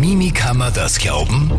Mimi kann man das glauben?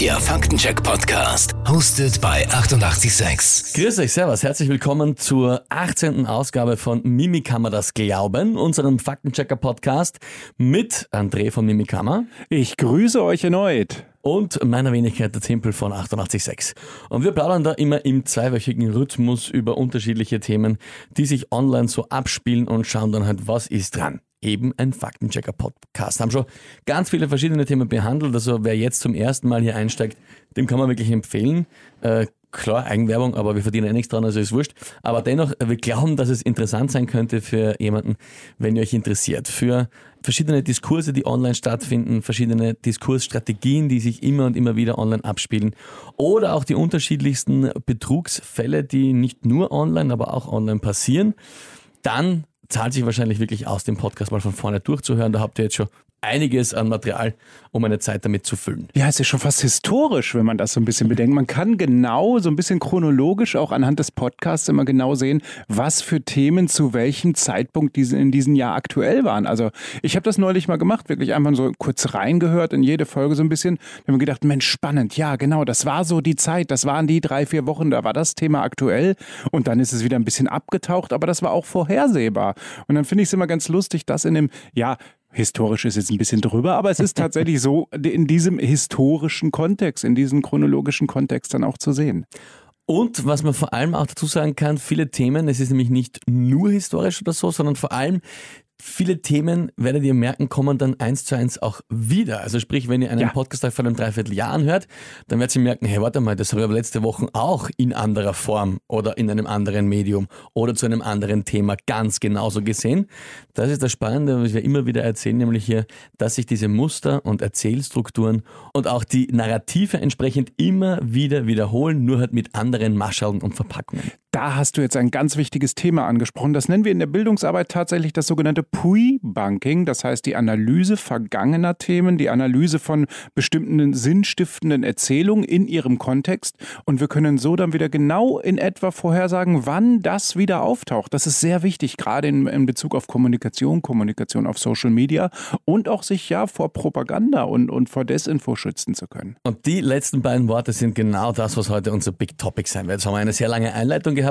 Der Faktencheck-Podcast, hostet bei 886. Grüß euch, Servus, herzlich willkommen zur 18. Ausgabe von Mimikammer das Glauben, unserem Faktenchecker-Podcast mit André von Mimikammer Ich grüße euch erneut. und meiner Wenigkeit der Tempel von 886. Und wir plaudern da immer im zweiwöchigen Rhythmus über unterschiedliche Themen, die sich online so abspielen und schauen dann halt, was ist dran. Eben ein Faktenchecker-Podcast. Haben schon ganz viele verschiedene Themen behandelt. Also wer jetzt zum ersten Mal hier einsteigt, dem kann man wirklich empfehlen. Äh, klar, Eigenwerbung, aber wir verdienen ja nichts dran, also ist wurscht. Aber dennoch, wir glauben, dass es interessant sein könnte für jemanden, wenn ihr euch interessiert. Für verschiedene Diskurse, die online stattfinden, verschiedene Diskursstrategien, die sich immer und immer wieder online abspielen. Oder auch die unterschiedlichsten Betrugsfälle, die nicht nur online, aber auch online passieren. Dann zahlt sich wahrscheinlich wirklich aus, den Podcast mal von vorne durchzuhören. Da habt ihr jetzt schon einiges an Material, um eine Zeit damit zu füllen. Ja, ist schon fast historisch, wenn man das so ein bisschen bedenkt. Man kann genau, so ein bisschen chronologisch auch anhand des Podcasts immer genau sehen, was für Themen zu welchem Zeitpunkt diese in diesem Jahr aktuell waren. Also ich habe das neulich mal gemacht, wirklich einfach so kurz reingehört in jede Folge so ein bisschen. Da haben wir gedacht, Mensch, spannend, ja genau, das war so die Zeit, das waren die drei, vier Wochen, da war das Thema aktuell und dann ist es wieder ein bisschen abgetaucht, aber das war auch vorhersehbar. Und dann finde ich es immer ganz lustig, dass in dem, ja, Historisch ist jetzt ein bisschen drüber, aber es ist tatsächlich so in diesem historischen Kontext, in diesem chronologischen Kontext dann auch zu sehen. Und was man vor allem auch dazu sagen kann, viele Themen, es ist nämlich nicht nur historisch oder so, sondern vor allem viele Themen, werdet ihr merken, kommen dann eins zu eins auch wieder. Also sprich, wenn ihr einen Ja. Podcast von einem Dreivierteljahr anhört, dann werdet ihr merken, hey, warte mal, das habe ich aber letzte Woche auch in anderer Form oder in einem anderen Medium oder zu einem anderen Thema ganz genauso gesehen. Das ist das Spannende, was wir immer wieder erzählen, nämlich hier, dass sich diese Muster und Erzählstrukturen und auch die Narrative entsprechend immer wieder wiederholen, nur halt mit anderen Maschallen und Verpackungen. Da hast du jetzt ein ganz wichtiges Thema angesprochen. Das nennen wir in der Bildungsarbeit tatsächlich das sogenannte Pre-Bunking, das heißt die Analyse vergangener Themen, die Analyse von bestimmten sinnstiftenden Erzählungen in ihrem Kontext. Und wir können so dann wieder genau in etwa vorhersagen, wann das wieder auftaucht. Das ist sehr wichtig, gerade in, in Bezug auf Kommunikation, Kommunikation auf Social Media und auch sich ja vor Propaganda und, und vor Desinfo schützen zu können. Und die letzten beiden Worte sind genau das, was heute unser Big Topic sein wird. Jetzt haben wir eine sehr lange Einleitung gehabt,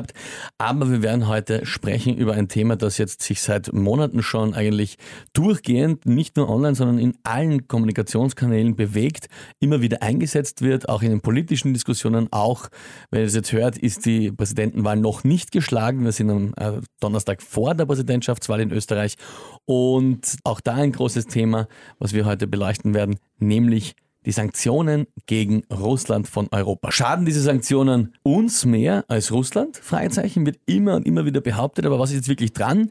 aber wir werden heute sprechen über ein Thema, das jetzt sich seit Monaten schon eigentlich durchgehend, nicht nur online, sondern in allen Kommunikationskanälen bewegt, immer wieder eingesetzt wird, auch in den politischen Diskussionen, auch, wenn ihr es jetzt hört, ist die Präsidentenwahl noch nicht geschlagen. Wir sind am äh, Donnerstag vor der Präsidentschaftswahl in Österreich. Und auch da ein großes Thema, was wir heute beleuchten werden, nämlich die Sanktionen gegen Russland von Europa. Schaden diese Sanktionen uns mehr als Russland? Fragezeichen wird immer und immer wieder behauptet, aber was ist jetzt wirklich dran?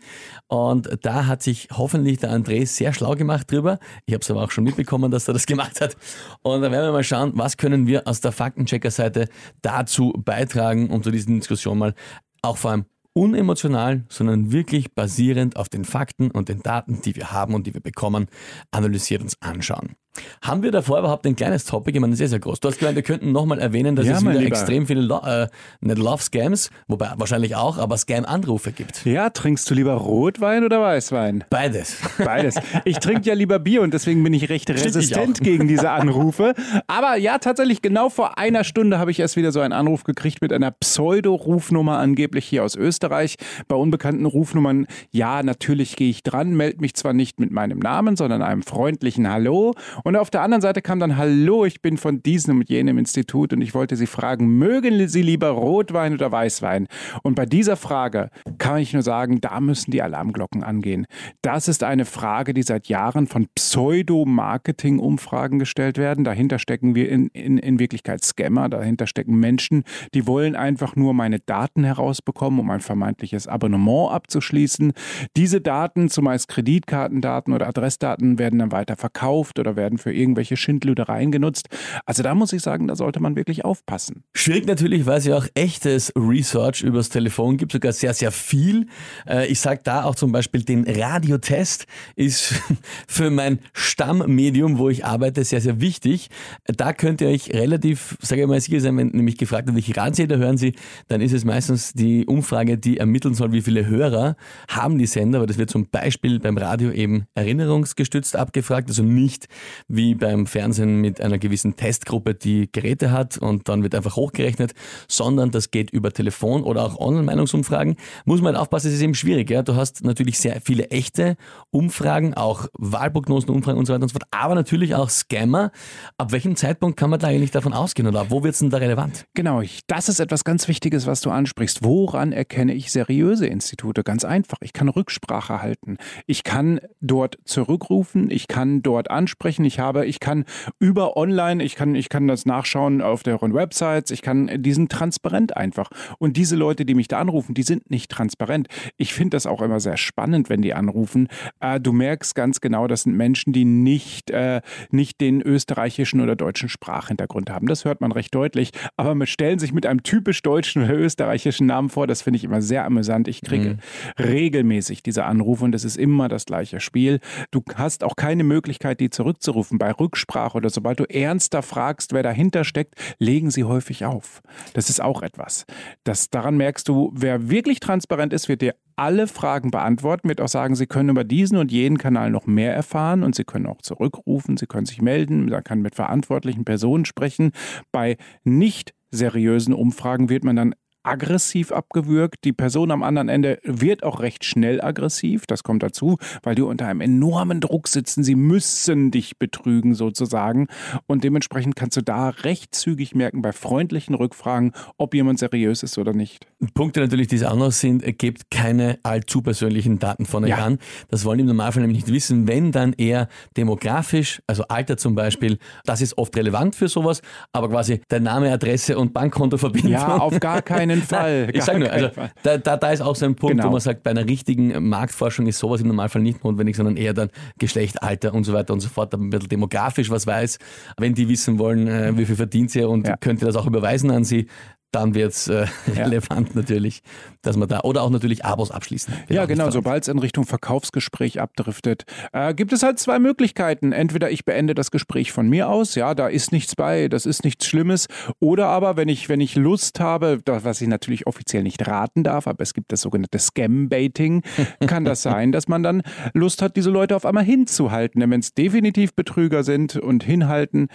Und da hat sich hoffentlich der André sehr schlau gemacht drüber. Ich habe es aber auch schon mitbekommen, dass er das gemacht hat. Und da werden wir mal schauen, was können wir aus der Faktenchecker-Seite dazu beitragen, um zu diesen Diskussionen mal auch vor allem unemotional, sondern wirklich basierend auf den Fakten und den Daten, die wir haben und die wir bekommen, analysiert uns anschauen. Haben wir davor überhaupt ein kleines Topic? Ich meine, sehr, sehr groß. Du hast gemeint, wir könnten nochmal erwähnen, dass Ja, es wieder Lieber. extrem viele Lo äh, nicht Love-Scams, wobei wahrscheinlich auch, aber Scam-Anrufe gibt. Ja, trinkst du lieber Rotwein oder Weißwein? Beides. Beides. Ich trinke ja lieber Bier und deswegen bin ich recht ich resistent auch. gegen diese Anrufe. Aber ja, tatsächlich, genau vor einer Stunde habe ich erst wieder so einen Anruf gekriegt mit einer Pseudo-Rufnummer, angeblich hier aus Österreich. Bei unbekannten Rufnummern, ja, natürlich gehe ich dran, melde mich zwar nicht mit meinem Namen, sondern einem freundlichen Hallo. Und auf der anderen Seite kam dann, Hallo, ich bin von diesem und jenem Institut und ich wollte Sie fragen, mögen Sie lieber Rotwein oder Weißwein? Und bei dieser Frage kann ich nur sagen, da müssen die Alarmglocken angehen. Das ist eine Frage, die seit Jahren von Pseudo-Marketing-Umfragen gestellt werden. Dahinter stecken wir in, in, in Wirklichkeit Scammer, dahinter stecken Menschen, die wollen einfach nur meine Daten herausbekommen, um ein vermeintliches Abonnement abzuschließen. Diese Daten, zumeist Kreditkartendaten oder Adressdaten, werden dann weiter verkauft oder werden für irgendwelche Schindludereien genutzt. Also da muss ich sagen, da sollte man wirklich aufpassen. Schwierig natürlich, weil es ja auch echtes Research übers Telefon gibt, sogar sehr, sehr viel. Äh, Ich sage da auch zum Beispiel, den Radiotest ist für mein Stammmedium, wo ich arbeite, sehr, sehr wichtig. Da könnt ihr euch relativ, sage ich mal, sicher sein, wenn nämlich gefragt wird, welche Radiosender hören Sie, dann ist es meistens die Umfrage, die ermitteln soll, wie viele Hörer haben die Sender, aber das wird zum Beispiel beim Radio eben erinnerungsgestützt abgefragt, also nicht wie beim Fernsehen mit einer gewissen Testgruppe, die Geräte hat und dann wird einfach hochgerechnet, sondern das geht über Telefon oder auch Online-Meinungsumfragen. Muss man halt aufpassen, es ist eben schwierig. Ja? Du hast natürlich sehr viele echte Umfragen, auch Wahlprognosen, Umfragen und so weiter und so fort, aber natürlich auch Scammer. Ab welchem Zeitpunkt kann man da eigentlich davon ausgehen oder wo wird es denn da relevant? Genau, das ist etwas ganz Wichtiges, was du ansprichst. Woran erkenne ich seriöse Institute? Ganz einfach. Ich kann Rücksprache halten. Ich kann dort zurückrufen. Ich kann dort ansprechen. Ich habe, ich kann über online, ich kann, ich kann das nachschauen auf deren Websites. Ich kann, die sind transparent einfach. Und diese Leute, die mich da anrufen, die sind nicht transparent. Ich finde das auch immer sehr spannend, wenn die anrufen. Äh, du merkst ganz genau, das sind Menschen, die nicht, äh, nicht den österreichischen oder deutschen Sprachhintergrund haben. Das hört man recht deutlich. Aber stellen sich mit einem typisch deutschen oder österreichischen Namen vor. Das finde ich immer sehr amüsant. Ich kriege mhm. regelmäßig diese Anrufe und es ist immer das gleiche Spiel. Du hast auch keine Möglichkeit, die zurückzurufen bei Rücksprache oder sobald du ernster fragst, wer dahinter steckt, legen sie häufig auf. Das ist auch etwas. Das, daran merkst du, wer wirklich transparent ist, wird dir alle Fragen beantworten, wird auch sagen, Sie können über diesen und jeden Kanal noch mehr erfahren und Sie können auch zurückrufen, Sie können sich melden, man kann mit verantwortlichen Personen sprechen. Bei nicht seriösen Umfragen wird man dann aggressiv abgewürgt. Die Person am anderen Ende wird auch recht schnell aggressiv. Das kommt dazu, weil die unter einem enormen Druck sitzen. Sie müssen dich betrügen sozusagen. Und dementsprechend kannst du da recht zügig merken bei freundlichen Rückfragen, ob jemand seriös ist oder nicht. Punkte natürlich, die es anders sind, gebt keine allzu persönlichen Daten von euch ja. an. Das wollen im Normalfall nämlich nicht wissen. Wenn, dann eher demografisch, also Alter zum Beispiel. Das ist oft relevant für sowas, aber quasi der Name, Adresse und Bankkontoverbindung. Ja, auf gar keinen keinen Fall. ich sage nur, also da, da, da, ist auch so ein Punkt, genau. wo man sagt, bei einer richtigen Marktforschung ist sowas im Normalfall nicht notwendig, sondern eher dann Geschlecht, Alter und so weiter und so fort, ein bisschen demografisch was weiß. Wenn die wissen wollen, äh, wie viel verdient sie und ja. könnt ihr das auch überweisen an sie, dann wird es äh, ja. relevant natürlich, dass man da oder auch natürlich Abos abschließen. Ja, genau, sobald es in Richtung Verkaufsgespräch abdriftet, äh, gibt es halt zwei Möglichkeiten. Entweder ich beende das Gespräch von mir aus, ja, da ist nichts bei, das ist nichts Schlimmes, oder aber wenn ich wenn ich Lust habe, was ich natürlich offiziell nicht raten darf, aber es gibt das sogenannte Scam-Baiting, kann das sein, dass man dann Lust hat, diese Leute auf einmal hinzuhalten. Denn wenn es definitiv Betrüger sind und hinhalten,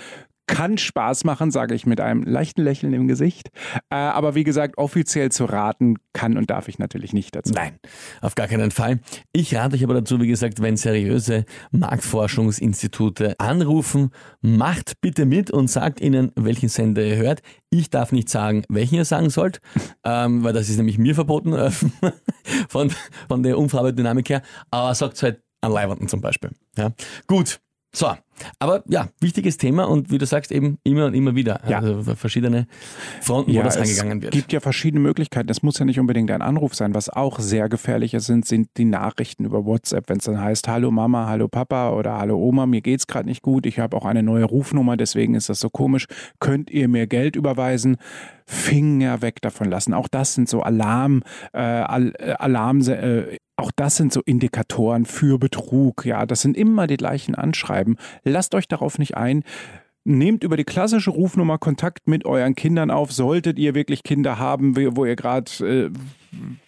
kann Spaß machen, sage ich mit einem leichten Lächeln im Gesicht. Äh, aber wie gesagt, offiziell zu raten kann und darf ich natürlich nicht dazu. Nein, auf gar keinen Fall. Ich rate euch aber dazu, wie gesagt, wenn seriöse Marktforschungsinstitute anrufen, macht bitte mit und sagt ihnen, welchen Sender ihr hört. Ich darf nicht sagen, welchen ihr sagen sollt, ähm, weil das ist nämlich mir verboten äh, von, von der Umfragedynamik her. Aber sagt es halt an Leibwanden zum Beispiel. Ja. Gut, so, aber ja, wichtiges Thema und wie du sagst, eben immer und immer wieder. Ja. Also verschiedene Fronten, ja, wo das angegangen wird. Es gibt ja verschiedene Möglichkeiten. Es muss ja nicht unbedingt ein Anruf sein. Was auch sehr gefährlich ist, sind, sind die Nachrichten über WhatsApp. Wenn es dann heißt, hallo Mama, hallo Papa oder hallo Oma, mir geht's gerade nicht gut, ich habe auch eine neue Rufnummer, deswegen ist das so komisch. Könnt ihr mir Geld überweisen? Finger weg davon lassen. Auch das sind so Alarm, äh, Alarm, äh, auch das sind so Indikatoren für Betrug. Ja, das sind immer die gleichen Anschreiben. Lasst euch darauf nicht ein. Nehmt über die klassische Rufnummer Kontakt mit euren Kindern auf. Solltet ihr wirklich Kinder haben, wo ihr gerade, äh,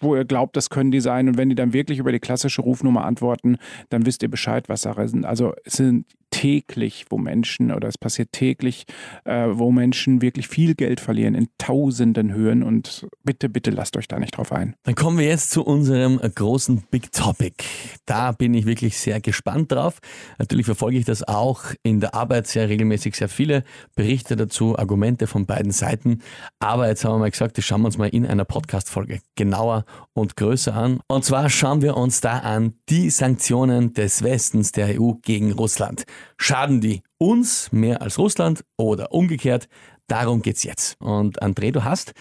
wo ihr glaubt, das können die sein. Und wenn die dann wirklich über die klassische Rufnummer antworten, dann wisst ihr Bescheid, was Sache sind. Also es sind täglich, wo Menschen, oder es passiert täglich, äh, wo Menschen wirklich viel Geld verlieren in tausenden Höhen und bitte, bitte lasst euch da nicht drauf ein. Dann kommen wir jetzt zu unserem großen Big Topic. Da bin ich wirklich sehr gespannt drauf. Natürlich verfolge ich das auch in der Arbeit sehr regelmäßig, sehr viele Berichte dazu, Argumente von beiden Seiten. Aber jetzt haben wir mal gesagt, das schauen wir uns mal in einer Podcast-Folge genauer und größer an. Und zwar schauen wir uns da an die Sanktionen des Westens der EU gegen Russland. Schaden die uns mehr als Russland oder umgekehrt? Darum geht's jetzt. Und André, du hast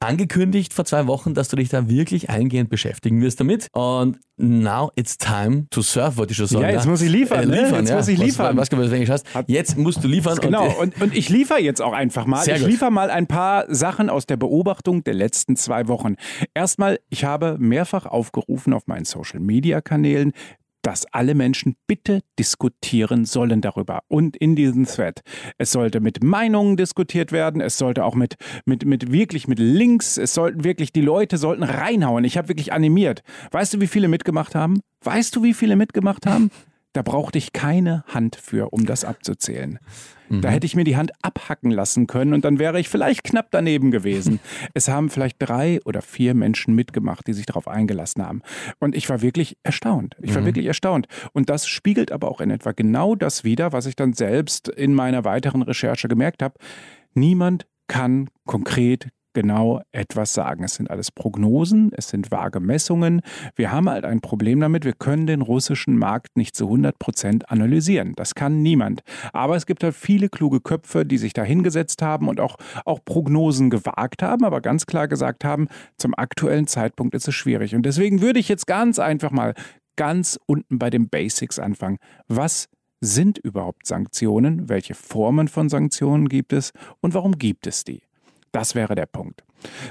angekündigt vor zwei Wochen, dass du dich da wirklich eingehend beschäftigen wirst damit. Und now it's time to surf, wollte ich schon sagen. Ja, jetzt muss ich liefern. Äh, ne? liefern jetzt ja. muss ich liefern. Was, was, was Englisch hast. Jetzt musst du liefern. Genau, und, und, und ich liefere jetzt auch einfach mal. Sehr ich liefere mal ein paar Sachen aus der Beobachtung der letzten zwei Wochen. Erstmal, ich habe mehrfach aufgerufen auf meinen Social-Media-Kanälen, dass alle Menschen bitte diskutieren sollen darüber und in diesem Thread. Es sollte mit Meinungen diskutiert werden, es sollte auch mit, mit, mit wirklich mit Links, es sollten wirklich, die Leute sollten reinhauen. Ich habe wirklich animiert. Weißt du, wie viele mitgemacht haben? Weißt du, wie viele mitgemacht haben? da brauchte ich keine Hand für, um das abzuzählen. Da hätte ich mir die Hand abhacken lassen können und dann wäre ich vielleicht knapp daneben gewesen. es haben vielleicht drei oder vier Menschen mitgemacht, die sich darauf eingelassen haben. Und ich war wirklich erstaunt. Ich war mhm. wirklich erstaunt. Und das spiegelt aber auch in etwa genau das wider, was ich dann selbst in meiner weiteren Recherche gemerkt habe. Niemand kann konkret genau etwas sagen. Es sind alles Prognosen, es sind vage Messungen. Wir haben halt ein Problem damit, wir können den russischen Markt nicht zu 100 Prozent analysieren. Das kann niemand. Aber es gibt halt viele kluge Köpfe, die sich da hingesetzt haben und auch, auch Prognosen gewagt haben, aber ganz klar gesagt haben, zum aktuellen Zeitpunkt ist es schwierig. Und deswegen würde ich jetzt ganz einfach mal ganz unten bei den Basics anfangen. Was sind überhaupt Sanktionen? Welche Formen von Sanktionen gibt es? Und warum gibt es die? Das wäre der Punkt.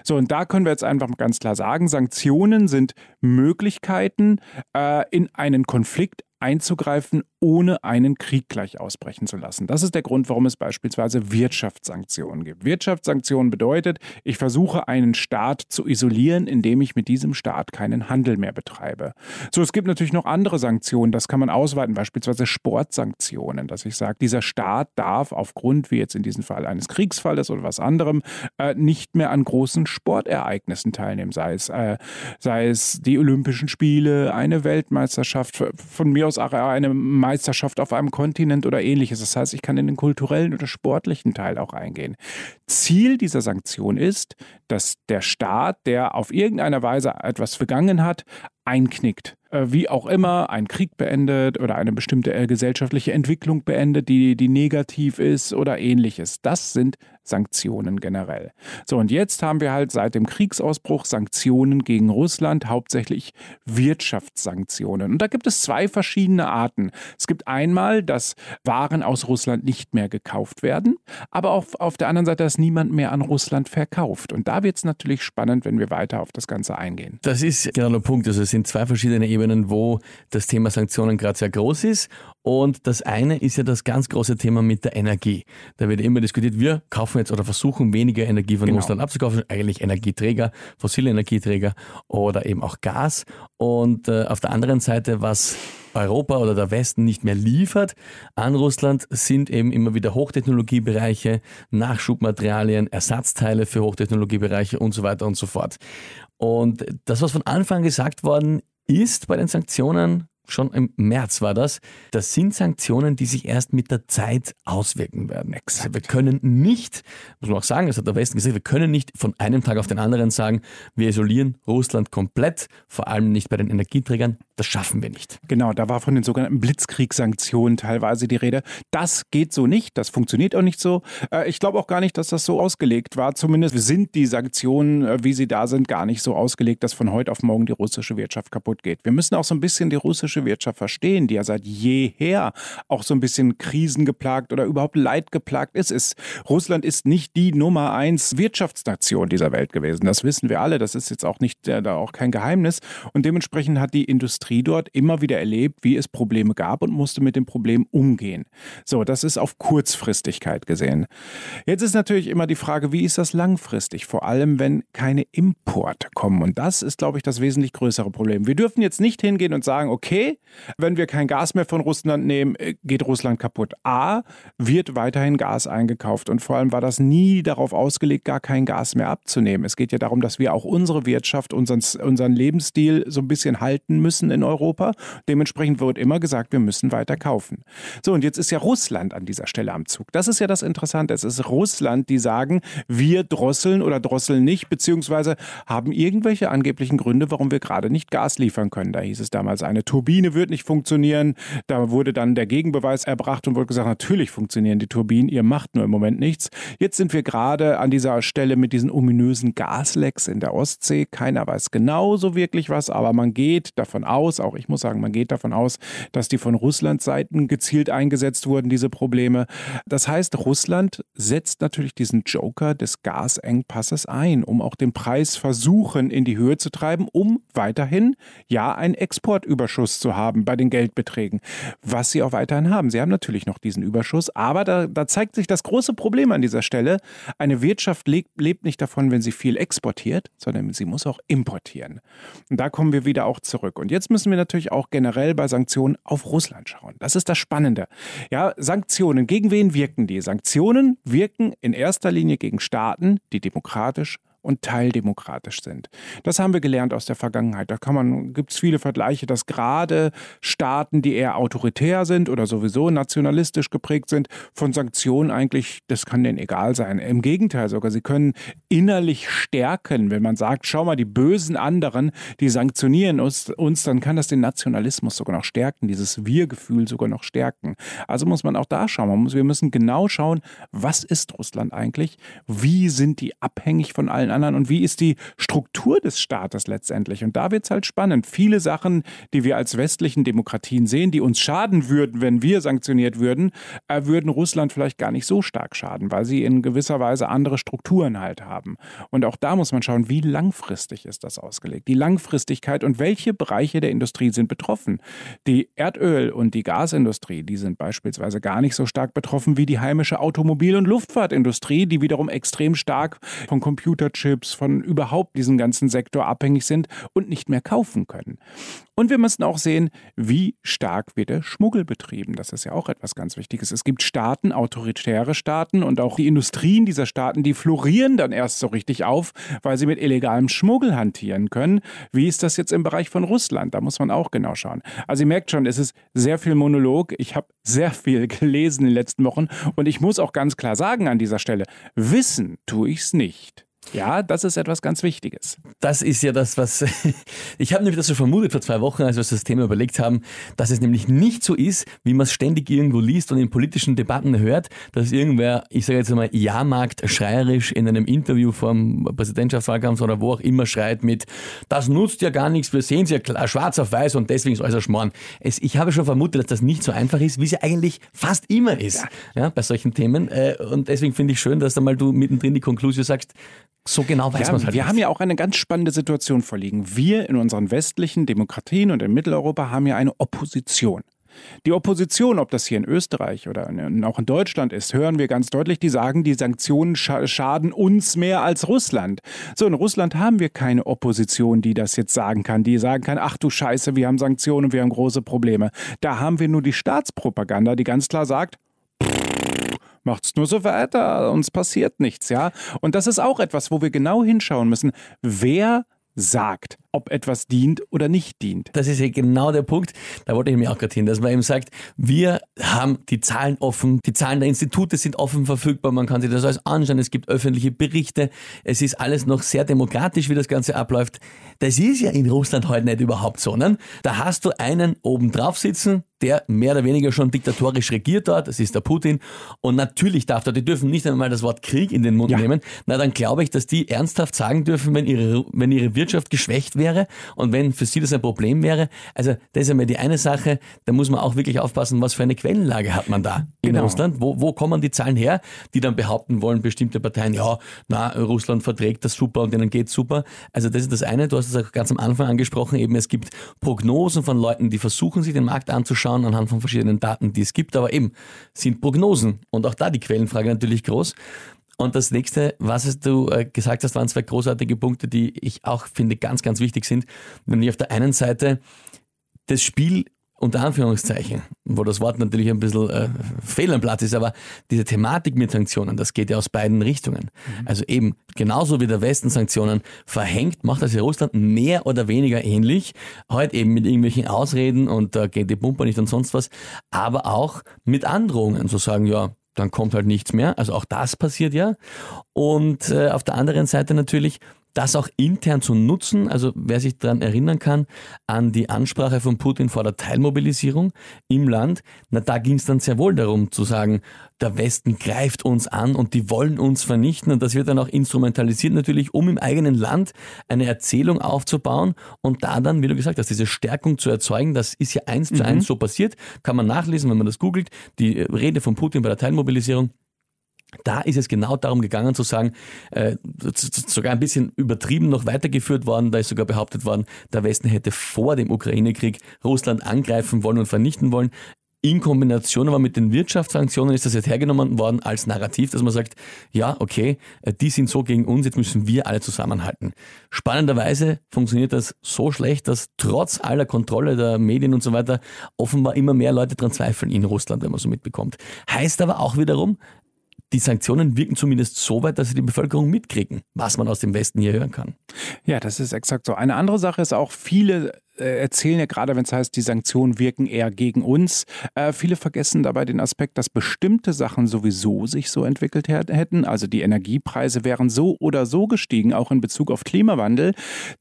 So, und da können wir jetzt einfach ganz klar sagen, Sanktionen sind Möglichkeiten, äh, in einen Konflikt einzugreifen, ohne einen Krieg gleich ausbrechen zu lassen. Das ist der Grund, warum es beispielsweise Wirtschaftssanktionen gibt. Wirtschaftssanktionen bedeutet, ich versuche einen Staat zu isolieren, indem ich mit diesem Staat keinen Handel mehr betreibe. So, es gibt natürlich noch andere Sanktionen, das kann man ausweiten, beispielsweise Sportsanktionen, dass ich sage, dieser Staat darf aufgrund, wie jetzt in diesem Fall eines Kriegsfalles oder was anderem, äh, nicht mehr an großen Sportereignissen teilnehmen, sei es, äh, sei es die Olympischen Spiele, eine Weltmeisterschaft, von mir aus auch eine Meisterschaft auf einem Kontinent oder ähnliches. Das heißt, ich kann in den kulturellen oder sportlichen Teil auch eingehen. Ziel dieser Sanktion ist, dass der Staat, der auf irgendeine Weise etwas vergangen hat, einknickt. Äh, wie auch immer, einen Krieg beendet oder eine bestimmte äh, gesellschaftliche Entwicklung beendet, die, die negativ ist oder ähnliches. Das sind Sanktionen generell. So, und jetzt haben wir halt seit dem Kriegsausbruch Sanktionen gegen Russland, hauptsächlich Wirtschaftssanktionen. Und da gibt es zwei verschiedene Arten. Es gibt einmal, dass Waren aus Russland nicht mehr gekauft werden, aber auch auf der anderen Seite, dass niemand mehr an Russland verkauft. Und da wird es natürlich spannend, wenn wir weiter auf das Ganze eingehen. Das ist genau der Punkt. Also es sind zwei verschiedene Ebenen, wo das Thema Sanktionen gerade sehr groß ist. Und das eine ist ja das ganz große Thema mit der Energie. Da wird immer diskutiert, wir kaufen jetzt oder versuchen weniger Energie von genau. Russland abzukaufen, eigentlich Energieträger, fossile Energieträger oder eben auch Gas. Und äh, auf der anderen Seite, was Europa oder der Westen nicht mehr liefert an Russland, sind eben immer wieder Hochtechnologiebereiche, Nachschubmaterialien, Ersatzteile für Hochtechnologiebereiche und so weiter und so fort. Und das, was von Anfang gesagt worden ist bei den Sanktionen, schon im März war das, das sind Sanktionen, die sich erst mit der Zeit auswirken werden. Exakt. Wir können nicht, muss man auch sagen, das hat der Westen gesagt, wir können nicht von einem Tag auf den anderen sagen, wir isolieren Russland komplett, vor allem nicht bei den Energieträgern. Das schaffen wir nicht. Genau, da war von den sogenannten Blitzkriegssanktionen teilweise die Rede. Das geht so nicht, das funktioniert auch nicht so. Äh, ich glaube auch gar nicht, dass das so ausgelegt war. Zumindest sind die Sanktionen, äh, wie sie da sind, gar nicht so ausgelegt, dass von heute auf morgen die russische Wirtschaft kaputt geht. Wir müssen auch so ein bisschen die russische Wirtschaft verstehen, die ja seit jeher auch so ein bisschen krisengeplagt oder überhaupt leidgeplagt ist. ist. Russland ist nicht die Nummer eins Wirtschaftsnation dieser Welt gewesen. Das wissen wir alle. Das ist jetzt auch nicht äh, da auch kein Geheimnis. Und dementsprechend hat die Industrie dort immer wieder erlebt, wie es Probleme gab und musste mit dem Problem umgehen. So, das ist auf Kurzfristigkeit gesehen. Jetzt ist natürlich immer die Frage, wie ist das langfristig? Vor allem, wenn keine Importe kommen. Und das ist, glaube ich, das wesentlich größere Problem. Wir dürfen jetzt nicht hingehen und sagen, okay, wenn wir kein Gas mehr von Russland nehmen, äh, geht Russland kaputt. A, wird weiterhin Gas eingekauft. Und vor allem war das nie darauf ausgelegt, gar kein Gas mehr abzunehmen. Es geht ja darum, dass wir auch unsere Wirtschaft, unseren, unseren Lebensstil so ein bisschen halten müssen in in Europa. Dementsprechend wird immer gesagt, wir müssen weiter kaufen. So, und jetzt ist ja Russland an dieser Stelle am Zug. Das ist ja das Interessante. Es ist Russland, die sagen, wir drosseln oder drosseln nicht, beziehungsweise haben irgendwelche angeblichen Gründe, warum wir gerade nicht Gas liefern können. Da hieß es damals, eine Turbine wird nicht funktionieren. Da wurde dann der Gegenbeweis erbracht und wurde gesagt, natürlich funktionieren die Turbinen, ihr macht nur im Moment nichts. Jetzt sind wir gerade an dieser Stelle mit diesen ominösen Gaslecks in der Ostsee. Keiner weiß genau so wirklich was, aber man geht davon aus, aus, auch ich muss sagen, man geht davon aus, dass die von Russlands Seiten gezielt eingesetzt wurden, diese Probleme. Das heißt, Russland setzt natürlich diesen Joker des Gasengpasses ein, um auch den Preis versuchen in die Höhe zu treiben, um weiterhin ja einen Exportüberschuss Zu haben bei den Geldbeträgen, was sie auch weiterhin haben. Sie haben natürlich noch diesen Überschuss, aber da, da zeigt sich das große Problem an dieser Stelle. Eine Wirtschaft lebt, lebt nicht davon, wenn sie viel exportiert, sondern sie muss auch importieren. Und da kommen wir wieder auch zurück. Und jetzt müssen wir natürlich auch generell bei Sanktionen auf Russland schauen. Das ist das Spannende. Ja, Sanktionen, gegen wen wirken die? Sanktionen wirken in erster Linie gegen Staaten, die demokratisch und teildemokratisch sind. Das haben wir gelernt aus der Vergangenheit. Da kann man, gibt es viele Vergleiche, dass gerade Staaten, die eher autoritär sind oder sowieso nationalistisch geprägt sind, von Sanktionen eigentlich, das kann denen egal sein. Im Gegenteil sogar, sie können innerlich stärken. Wenn man sagt, schau mal, die bösen anderen, die sanktionieren uns, uns dann kann das den Nationalismus sogar noch stärken, dieses Wir-Gefühl sogar noch stärken. Also muss man auch da schauen. Wir müssen genau schauen, was ist Russland eigentlich? Wie sind die abhängig von allen anderen und wie ist die Struktur des Staates letztendlich? Und da wird es halt spannend. Viele Sachen, die wir als westlichen Demokratien sehen, die uns schaden würden, wenn wir sanktioniert würden, äh, würden Russland vielleicht gar nicht so stark schaden, weil sie in gewisser Weise andere Strukturen halt haben. Und auch da muss man schauen, wie langfristig ist das ausgelegt? Die Langfristigkeit und welche Bereiche der Industrie sind betroffen? Die Erdöl- und die Gasindustrie, die sind beispielsweise gar nicht so stark betroffen wie die heimische Automobil- und Luftfahrtindustrie, die wiederum extrem stark von Computer Chips, von überhaupt diesem ganzen Sektor abhängig sind und nicht mehr kaufen können. Und wir müssen auch sehen, wie stark wird der Schmuggel betrieben. Das ist ja auch etwas ganz Wichtiges. Es gibt Staaten, autoritäre Staaten und auch die Industrien dieser Staaten, die florieren dann erst so richtig auf, weil sie mit illegalem Schmuggel hantieren können. Wie ist das jetzt im Bereich von Russland? Da muss man auch genau schauen. Also ihr merkt schon, es ist sehr viel Monolog. Ich habe sehr viel gelesen in den letzten Wochen und ich muss auch ganz klar sagen an dieser Stelle, wissen tue ich es nicht. Ja, das ist etwas ganz Wichtiges. Das ist ja das, was ich habe nämlich das so vermutet vor zwei Wochen, als wir uns das Thema überlegt haben, dass es nämlich nicht so ist, wie man es ständig irgendwo liest und in politischen Debatten hört, dass irgendwer, ich sage jetzt einmal, Jahrmarkt schreierisch in einem Interview vom Präsidentschaftswahlkampf oder wo auch immer schreit mit, das nutzt ja gar nichts, wir sehen es ja klar, schwarz auf weiß und deswegen ist alles Schmarrn. Es, ich habe schon vermutet, dass das nicht so einfach ist, wie es ja eigentlich fast immer ist, ja. ja bei solchen Themen. Äh, und deswegen finde ich schön, dass da mal du mittendrin die Konklusion sagst, so genau weiß ja, man halt Wir nicht. haben ja auch eine ganz spannende Situation vorliegen. Wir in unseren westlichen Demokratien und in Mitteleuropa haben ja eine Opposition. Die Opposition, ob das hier in Österreich oder auch in Deutschland ist, hören wir ganz deutlich, die sagen, die Sanktionen schaden uns mehr als Russland. So, in Russland haben wir keine Opposition, die das jetzt sagen kann, die sagen kann, ach du Scheiße, wir haben Sanktionen, und wir haben große Probleme. Da haben wir nur die Staatspropaganda, die ganz klar sagt, macht's nur so weiter, uns passiert nichts, ja. Und das ist auch etwas, wo wir genau hinschauen müssen. Wer sagt, ob etwas dient oder nicht dient. Das ist ja genau der Punkt, da wollte ich mir auch gerade hin, dass man eben sagt, wir haben die Zahlen offen, die Zahlen der Institute sind offen verfügbar, man kann sich das alles anschauen, es gibt öffentliche Berichte, es ist alles noch sehr demokratisch, wie das Ganze abläuft. Das ist ja in Russland heute nicht überhaupt so, ne? Da hast du einen oben drauf sitzen, der mehr oder weniger schon diktatorisch regiert dort, das ist der Putin. Und natürlich darf er, die dürfen nicht einmal das Wort Krieg in den Mund ja. nehmen. Na, dann glaube ich, dass die ernsthaft sagen dürfen, wenn ihre, wenn ihre Wirtschaft geschwächt wäre und wenn für sie das ein Problem wäre. Also, das ist einmal die eine Sache, da muss man auch wirklich aufpassen, was für eine Quellenlage hat man da in genau. Russland. Wo, wo kommen die Zahlen her, die dann behaupten wollen, bestimmte Parteien, ja, na, Russland verträgt das super und denen geht's super. Also, das ist das eine. Du hast es auch ganz am Anfang angesprochen, eben es gibt Prognosen von Leuten, die versuchen, sich den Markt anzuschauen anhand von verschiedenen Daten, die es gibt, aber eben sind Prognosen und auch da die Quellenfrage natürlich groß. Und das nächste, was du äh, gesagt hast, waren zwei großartige Punkte, die ich auch finde ganz, ganz wichtig sind. Nämlich auf der einen Seite das Spiel unter Anführungszeichen, wo das Wort natürlich ein bisschen äh, fehl am Platz ist, aber diese Thematik mit Sanktionen, das geht ja aus beiden Richtungen. Mhm. Also eben genauso wie der Westen Sanktionen verhängt, macht das ja Russland mehr oder weniger ähnlich. Heute eben mit irgendwelchen Ausreden und da äh, geht die Pumper nicht und sonst was, aber auch mit Androhungen zu sagen, ja, dann kommt halt nichts mehr. Also auch das passiert ja. Und äh, auf der anderen Seite natürlich das auch intern zu nutzen. Also wer sich daran erinnern kann, an die Ansprache von Putin vor der Teilmobilisierung im Land, na da ging es dann sehr wohl darum zu sagen, der Westen greift uns an und die wollen uns vernichten. Und das wird dann auch instrumentalisiert natürlich, um im eigenen Land eine Erzählung aufzubauen und da dann, wie du gesagt hast, diese Stärkung zu erzeugen. Das ist ja eins mhm. zu eins so passiert. Kann man nachlesen, wenn man das googelt. Die Rede von Putin bei der Teilmobilisierung Da ist es genau darum gegangen zu sagen, äh, sogar ein bisschen übertrieben noch weitergeführt worden, da ist sogar behauptet worden, der Westen hätte vor dem Ukraine-Krieg Russland angreifen wollen und vernichten wollen. In Kombination aber mit den Wirtschaftssanktionen ist das jetzt hergenommen worden als Narrativ, dass man sagt, ja, okay, äh, die sind so gegen uns, jetzt müssen wir alle zusammenhalten. Spannenderweise funktioniert das so schlecht, dass trotz aller Kontrolle der Medien und so weiter offenbar immer mehr Leute daran zweifeln in Russland, wenn man so mitbekommt. Heißt aber auch wiederum, die Sanktionen wirken zumindest so weit, dass sie die Bevölkerung mitkriegen, was man aus dem Westen hier hören kann. Ja, das ist exakt so. Eine andere Sache ist auch, viele erzählen ja gerade, wenn es heißt, die Sanktionen wirken eher gegen uns. Äh, viele vergessen dabei den Aspekt, dass bestimmte Sachen sowieso sich so entwickelt hätten. Also die Energiepreise wären so oder so gestiegen, auch in Bezug auf Klimawandel.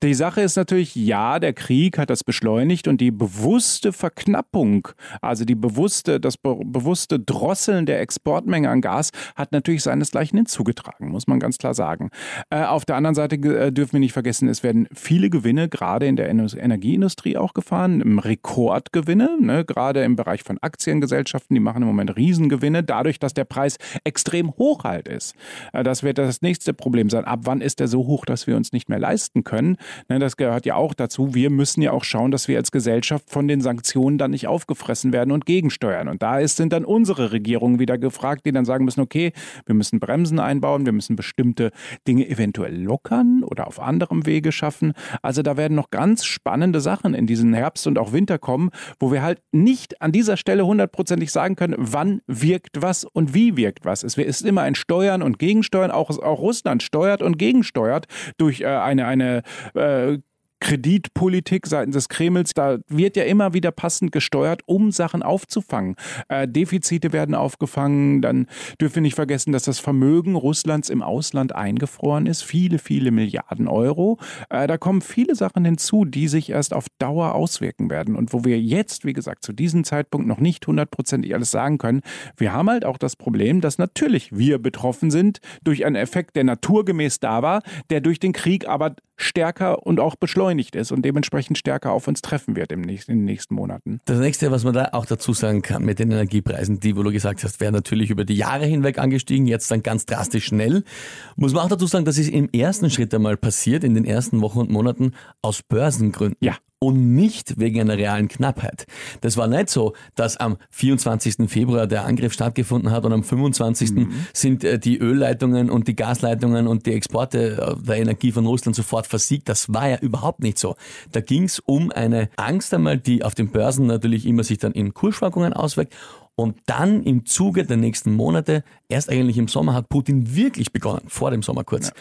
Die Sache ist natürlich, ja, der Krieg hat das beschleunigt und die bewusste Verknappung, also die bewusste, das be bewusste Drosseln der Exportmenge an Gas hat natürlich seinesgleichen hinzugetragen, muss man ganz klar sagen. Äh, auf der anderen Seite äh, dürfen wir nicht vergessen, es werden viele Gewinne gerade in der Energieindustrie Industrie auch gefahren, Rekordgewinne, ne, gerade im Bereich von Aktiengesellschaften, die machen im Moment Riesengewinne, dadurch, dass der Preis extrem hoch halt ist. Äh, das wird das nächste Problem sein. Ab wann ist der so hoch, dass wir uns nicht mehr leisten können? Ne, das gehört ja auch dazu. Wir müssen ja auch schauen, dass wir als Gesellschaft von den Sanktionen dann nicht aufgefressen werden und gegensteuern. Und da ist, sind dann unsere Regierungen wieder gefragt, die dann sagen müssen, okay, wir müssen Bremsen einbauen, wir müssen bestimmte Dinge eventuell lockern oder auf anderem Wege schaffen. Also da werden noch ganz spannende Sachen Sachen in diesen Herbst und auch Winter kommen, wo wir halt nicht an dieser Stelle hundertprozentig sagen können, wann wirkt was und wie wirkt was. Es ist immer ein Steuern und Gegensteuern, auch, auch Russland steuert und gegensteuert durch äh, eine, eine äh, Kreditpolitik seitens des Kremls, da wird ja immer wieder passend gesteuert, um Sachen aufzufangen. Äh, Defizite werden aufgefangen, dann dürfen wir nicht vergessen, dass das Vermögen Russlands im Ausland eingefroren ist, viele, viele Milliarden Euro. Äh, da kommen viele Sachen hinzu, die sich erst auf Dauer auswirken werden und wo wir jetzt, wie gesagt, zu diesem Zeitpunkt noch nicht hundertprozentig alles sagen können. Wir haben halt auch das Problem, dass natürlich wir betroffen sind durch einen Effekt, der naturgemäß da war, der durch den Krieg aber stärker und auch beschleunigt ist und dementsprechend stärker auf uns treffen wird im nächsten, in den nächsten Monaten. Das nächste, was man da auch dazu sagen kann mit den Energiepreisen, die, wo du gesagt hast, wären natürlich über die Jahre hinweg angestiegen, jetzt dann ganz drastisch schnell. Muss man auch dazu sagen, das ist im ersten Schritt einmal passiert, in den ersten Wochen und Monaten aus Börsengründen. Ja und nicht wegen einer realen Knappheit. Das war nicht so, dass am 24. Februar der Angriff stattgefunden hat und am 25. Mhm. sind äh, die Ölleitungen und die Gasleitungen und die Exporte äh, der Energie von Russland sofort versiegt. Das war ja überhaupt nicht so. Da ging es um eine Angst einmal, die auf den Börsen natürlich immer sich dann in Kursschwankungen auswirkt und dann im Zuge der nächsten Monate, erst eigentlich im Sommer, hat Putin wirklich begonnen, vor dem Sommer kurz, ja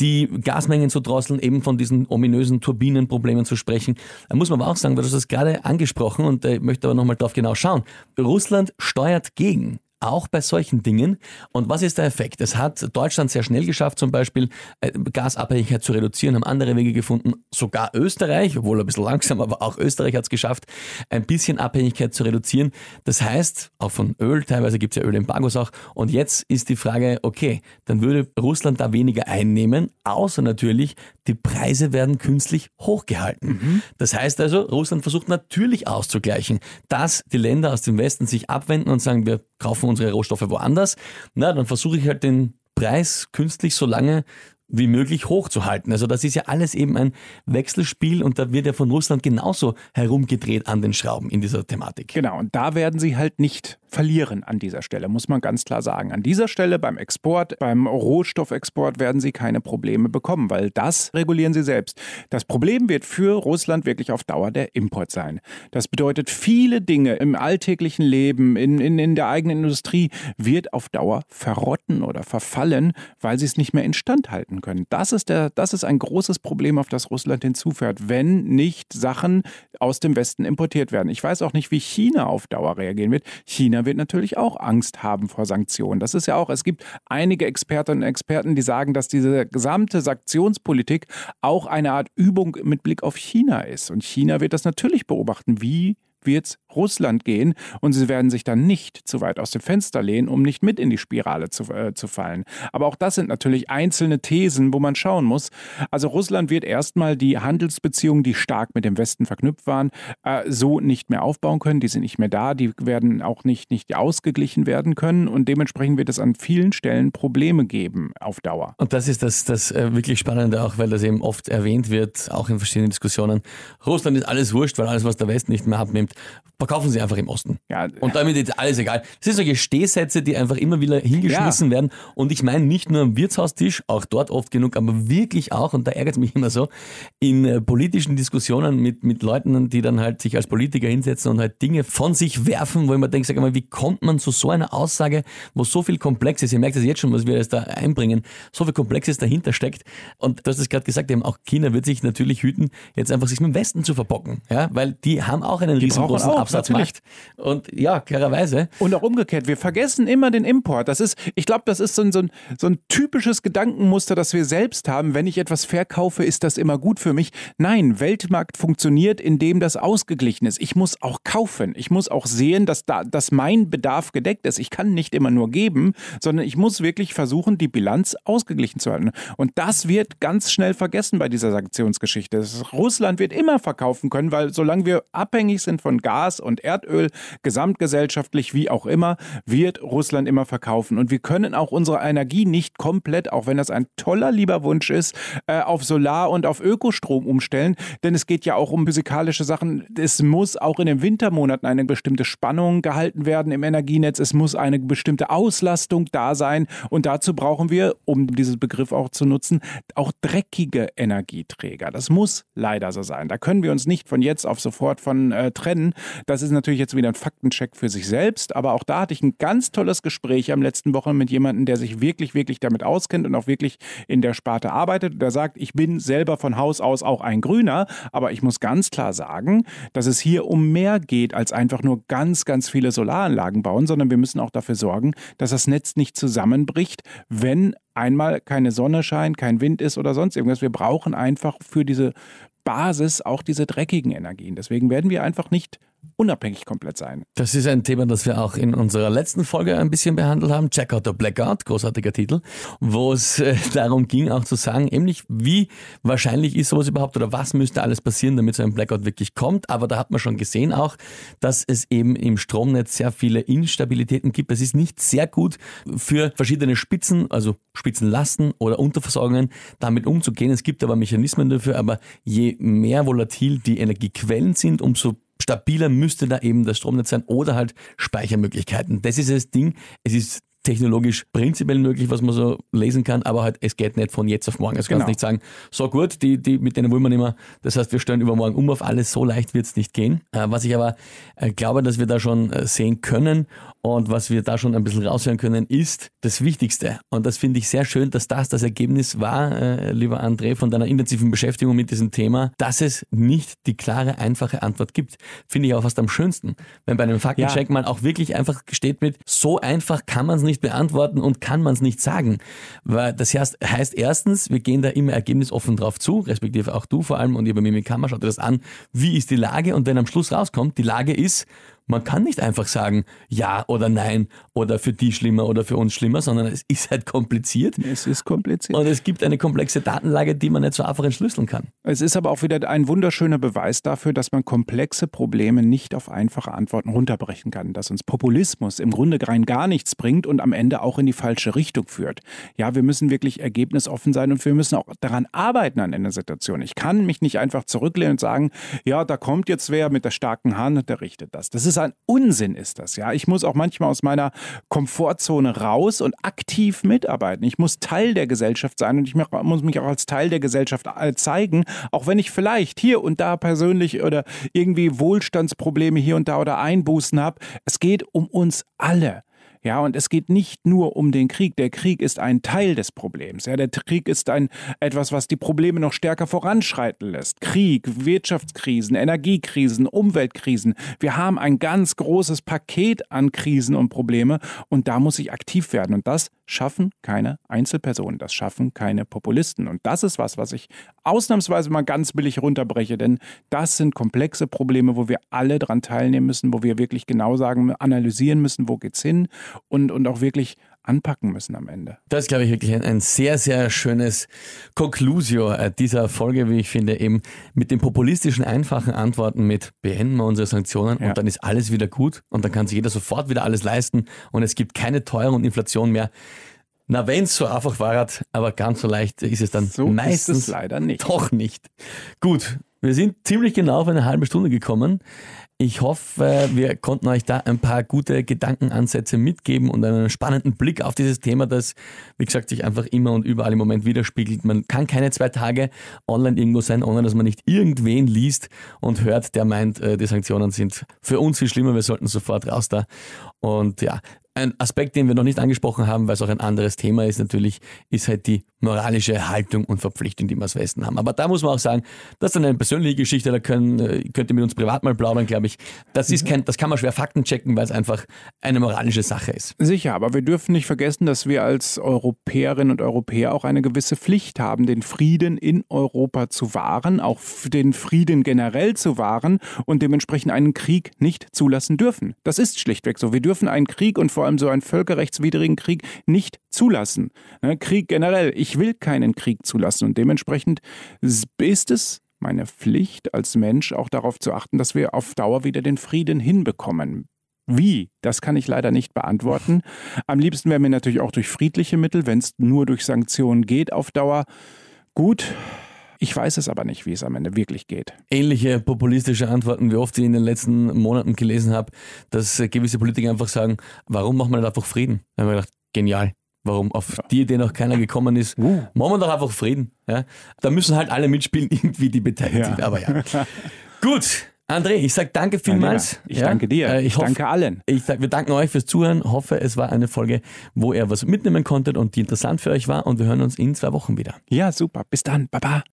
die Gasmengen zu drosseln, eben von diesen ominösen Turbinenproblemen zu sprechen. Da muss man aber auch sagen, weil du hast das gerade angesprochen und ich möchte aber nochmal drauf genau schauen. Russland steuert gegen auch bei solchen Dingen. Und was ist der Effekt? Es hat Deutschland sehr schnell geschafft, zum Beispiel äh, Gasabhängigkeit zu reduzieren, haben andere Wege gefunden. Sogar Österreich, obwohl ein bisschen langsam, aber auch Österreich hat es geschafft, ein bisschen Abhängigkeit zu reduzieren. Das heißt, auch von Öl, teilweise gibt es ja Ölembargos auch. Und jetzt ist die Frage, okay, dann würde Russland da weniger einnehmen, außer natürlich, die Preise werden künstlich hochgehalten. Mhm. Das heißt also, Russland versucht natürlich auszugleichen, dass die Länder aus dem Westen sich abwenden und sagen, wir kaufen unsere Rohstoffe woanders. Na, dann versuche ich halt den Preis künstlich so lange wie möglich hochzuhalten. Also das ist ja alles eben ein Wechselspiel und da wird ja von Russland genauso herumgedreht an den Schrauben in dieser Thematik. Genau, und da werden sie halt nicht verlieren an dieser Stelle, muss man ganz klar sagen. An dieser Stelle beim Export, beim Rohstoffexport werden sie keine Probleme bekommen, weil das regulieren sie selbst. Das Problem wird für Russland wirklich auf Dauer der Import sein. Das bedeutet, viele Dinge im alltäglichen Leben, in, in, in der eigenen Industrie wird auf Dauer verrotten oder verfallen, weil sie es nicht mehr instand halten können. Das ist, der, das ist ein großes Problem, auf das Russland hinzufährt, wenn nicht Sachen aus dem Westen importiert werden. Ich weiß auch nicht, wie China auf Dauer reagieren wird. China wird natürlich auch Angst haben vor Sanktionen. Das ist ja auch, es gibt einige Expertinnen und Experten, die sagen, dass diese gesamte Sanktionspolitik auch eine Art Übung mit Blick auf China ist. Und China wird das natürlich beobachten. Wie wird es Russland gehen und sie werden sich dann nicht zu weit aus dem Fenster lehnen, um nicht mit in die Spirale zu, äh, zu fallen. Aber auch das sind natürlich einzelne Thesen, wo man schauen muss. Also Russland wird erstmal die Handelsbeziehungen, die stark mit dem Westen verknüpft waren, äh, so nicht mehr aufbauen können. Die sind nicht mehr da, die werden auch nicht, nicht ausgeglichen werden können und dementsprechend wird es an vielen Stellen Probleme geben auf Dauer. Und das ist das, das äh, wirklich Spannende auch, weil das eben oft erwähnt wird, auch in verschiedenen Diskussionen. Russland ist alles wurscht, weil alles, was der Westen nicht mehr abnimmt, verkaufen sie einfach im Osten. Ja. Und damit ist alles egal. Das sind solche Stehsätze, die einfach immer wieder hingeschmissen ja. werden. Und ich meine nicht nur am Wirtshaustisch, auch dort oft genug, aber wirklich auch, und da ärgert es mich immer so, in äh, politischen Diskussionen mit, mit Leuten, die dann halt sich als Politiker hinsetzen und halt Dinge von sich werfen, wo ich mir denke, sag mal, wie kommt man zu so einer Aussage, wo so viel Komplex ist? Ihr merkt das jetzt schon, was wir jetzt da einbringen, so viel Komplexes dahinter steckt. Und du hast es gerade gesagt, eben auch China wird sich natürlich hüten, jetzt einfach sich mit dem Westen zu verbocken, ja, weil die haben auch einen die riesengroßen auch, Absatzmarkt. Und ja, klarerweise. Und auch umgekehrt, wir vergessen immer den Import. Das ist, ich glaube, das ist so ein, so, ein, so ein typisches Gedankenmuster, das wir selbst haben. Wenn ich etwas verkaufe, ist das immer gut für mich. Nein, Weltmarkt funktioniert, indem das ausgeglichen ist. Ich muss auch kaufen. Ich muss auch sehen, dass, da, dass mein Bedarf gedeckt ist. Ich kann nicht immer nur geben, sondern ich muss wirklich versuchen, die Bilanz ausgeglichen zu halten. Und das wird ganz schnell vergessen bei dieser Sanktionsgeschichte. Russland wird immer verkaufen können, weil solange wir abhängig sind von Gas und Erdöl, gesamtgesellschaftlich wie auch immer, wird Russland immer verkaufen. Und wir können auch unsere Energie nicht komplett, auch wenn das ein toller lieber Wunsch ist, äh, auf Solar und auf Ökostrom umstellen. Denn es geht ja auch um physikalische Sachen. Es muss auch in den Wintermonaten eine bestimmte Spannung gehalten werden im Energienetz. Es muss eine bestimmte Auslastung da sein. Und dazu brauchen wir, um diesen Begriff auch zu nutzen, auch dreckige Energieträger. Das muss leider so sein. Da können wir uns nicht von jetzt auf sofort von äh, trennen. Das ist natürlich jetzt wieder ein Faktencheck für sich selbst. Aber auch da hatte ich ein ganz tolles Gespräch am letzten Wochen mit jemandem, der sich wirklich, wirklich damit auskennt und auch wirklich in der Sparte arbeitet. Der sagt, ich bin selber von Haus aus auch ein Grüner, aber ich muss ganz klar sagen, dass es hier um mehr geht als einfach nur ganz, ganz viele Solaranlagen bauen, sondern wir müssen auch dafür sorgen, dass das Netz nicht zusammenbricht, wenn einmal keine Sonne scheint, kein Wind ist oder sonst irgendwas. Wir brauchen einfach für diese Basis auch diese dreckigen Energien. Deswegen werden wir einfach nicht unabhängig komplett sein. Das ist ein Thema, das wir auch in unserer letzten Folge ein bisschen behandelt haben. Check out the Blackout, großartiger Titel, wo es äh, darum ging, auch zu sagen, ähnlich wie wahrscheinlich ist sowas überhaupt oder was müsste alles passieren, damit so ein Blackout wirklich kommt. Aber da hat man schon gesehen auch, dass es eben im Stromnetz sehr viele Instabilitäten gibt. Es ist nicht sehr gut für verschiedene Spitzen, also Spitzenlasten oder Unterversorgungen, damit umzugehen. Es gibt aber Mechanismen dafür, aber je mehr volatil die Energiequellen sind, umso stabiler müsste da eben das Stromnetz sein oder halt Speichermöglichkeiten. Das ist das Ding. Es ist technologisch prinzipiell möglich, was man so lesen kann, aber halt, es geht nicht von jetzt auf morgen. Es genau. kannst nicht sagen, so gut, die, die, mit denen wollen wir nicht mehr. Das heißt, wir stellen übermorgen um auf alles, so leicht wird es nicht gehen. Äh, was ich aber äh, glaube, dass wir da schon äh, sehen können und was wir da schon ein bisschen raushören können, ist das Wichtigste. Und das finde ich sehr schön, dass das das Ergebnis war, äh, lieber André, von deiner intensiven Beschäftigung mit diesem Thema, dass es nicht die klare, einfache Antwort gibt. Finde ich auch fast am schönsten. Wenn bei einem Faktencheck ja. man auch wirklich einfach steht mit, so einfach kann man es nicht beantworten und kann man es nicht sagen. Weil das heißt, heißt erstens, wir gehen da immer ergebnisoffen drauf zu, respektive auch du vor allem und ihr bei mir mit Kammer, schaut dir das an, wie ist die Lage und wenn am Schluss rauskommt, die Lage ist, man kann nicht einfach sagen ja oder nein oder für die schlimmer oder für uns schlimmer, sondern es ist halt kompliziert. Es ist kompliziert. Und es gibt eine komplexe Datenlage, die man nicht so einfach entschlüsseln kann. Es ist aber auch wieder ein wunderschöner Beweis dafür, dass man komplexe Probleme nicht auf einfache Antworten runterbrechen kann, dass uns Populismus im Grunde rein gar nichts bringt und am Ende auch in die falsche Richtung führt. Ja, wir müssen wirklich ergebnisoffen sein und wir müssen auch daran arbeiten an einer Situation. Ich kann mich nicht einfach zurücklehnen und sagen, ja, da kommt jetzt wer mit der starken Hand und der richtet das. Das ist ist ein Unsinn, ist das. Ja, ich muss auch manchmal aus meiner Komfortzone raus und aktiv mitarbeiten. Ich muss Teil der Gesellschaft sein und ich muss mich auch als Teil der Gesellschaft äh, zeigen, auch wenn ich vielleicht hier und da persönlich oder irgendwie Wohlstandsprobleme hier und da oder Einbußen habe. Es geht um uns alle. Ja, und es geht nicht nur um den Krieg. Der Krieg ist ein Teil des Problems. Ja, der Krieg ist ein etwas, was die Probleme noch stärker voranschreiten lässt. Krieg, Wirtschaftskrisen, Energiekrisen, Umweltkrisen. Wir haben ein ganz großes Paket an Krisen und Probleme und da muss ich aktiv werden. Und das schaffen keine Einzelpersonen, das schaffen keine Populisten. Und das ist was, was ich ausnahmsweise mal ganz billig runterbreche, denn das sind komplexe Probleme, wo wir alle dran teilnehmen müssen, wo wir wirklich genau sagen, analysieren müssen, wo geht's hin und, und auch wirklich anpacken müssen am Ende. Das ist, glaube ich, wirklich ein, ein sehr, sehr schönes Conclusio äh, dieser Folge, wie ich finde, eben mit den populistischen, einfachen Antworten mit beenden wir unsere Sanktionen ja. und dann ist alles wieder gut und dann kann sich jeder sofort wieder alles leisten und es gibt keine Teuerung und Inflation mehr. Na, wenn es so einfach war, aber ganz so leicht ist es dann so meistens ist es leider nicht. Doch nicht. Gut, wir sind ziemlich genau auf eine halbe Stunde gekommen. Ich hoffe, wir konnten euch da ein paar gute Gedankenansätze mitgeben und einen spannenden Blick auf dieses Thema, das, wie gesagt, sich einfach immer und überall im Moment widerspiegelt. Man kann keine zwei Tage online irgendwo sein, ohne dass man nicht irgendwen liest und hört, der meint, äh, die Sanktionen sind für uns viel schlimmer, wir sollten sofort raus da. Und ja, ein Aspekt, den wir noch nicht angesprochen haben, weil es auch ein anderes Thema ist, natürlich, ist halt die moralische Haltung und Verpflichtung, die wir als Westen haben. Aber da muss man auch sagen, das ist eine persönliche Geschichte, da können, äh, könnt ihr mit uns privat mal plaudern, glaube ich. Das ist kein, das kann man schwer Fakten checken, weil es einfach eine moralische Sache ist. Sicher, aber wir dürfen nicht vergessen, dass wir als Europäerinnen und Europäer auch eine gewisse Pflicht haben, den Frieden in Europa zu wahren, auch den Frieden generell zu wahren und dementsprechend einen Krieg nicht zulassen dürfen. Das ist schlichtweg so. Wir dürfen einen Krieg und vor allem so einen völkerrechtswidrigen Krieg nicht zulassen. Ne, Krieg generell, ich will keinen Krieg zulassen und dementsprechend ist es meine Pflicht als Mensch auch darauf zu achten, dass wir auf Dauer wieder den Frieden hinbekommen. Wie? Das kann ich leider nicht beantworten. Am liebsten wäre mir natürlich auch durch friedliche Mittel, wenn es nur durch Sanktionen geht auf Dauer. Gut, ich weiß es aber nicht, wie es am Ende wirklich geht. Ähnliche populistische Antworten, wie oft ich in den letzten Monaten gelesen habe, dass gewisse Politiker einfach sagen, warum machen wir nicht einfach Frieden? Da haben wir gedacht, genial. Warum auf die Idee noch keiner gekommen ist, uh. machen wir doch einfach Frieden. Ja? Da müssen halt alle mitspielen, irgendwie die beteiligt ja. sind. Aber ja. Gut, André, ich sage danke vielmals. Ich ja? danke dir. Äh, ich, ich hoffe, danke allen. Ich sag, wir danken euch fürs Zuhören. Hoffe, es war eine Folge, wo ihr was mitnehmen konntet und die interessant für euch war. Und wir hören uns in zwei Wochen wieder. Ja, super. Bis dann. Baba.